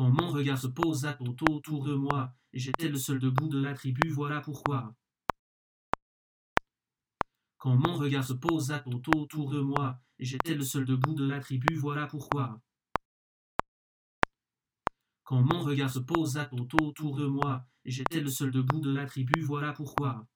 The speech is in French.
Quand mon regard se posa tout autour de moi, j'étais le seul debout de la tribu, voilà pourquoi. Quand mon regard se posa tout autour de moi, j'étais le seul debout de la tribu, voilà pourquoi. Quand mon regard se posa tout autour de moi, j'étais le seul debout de la tribu, voilà pourquoi.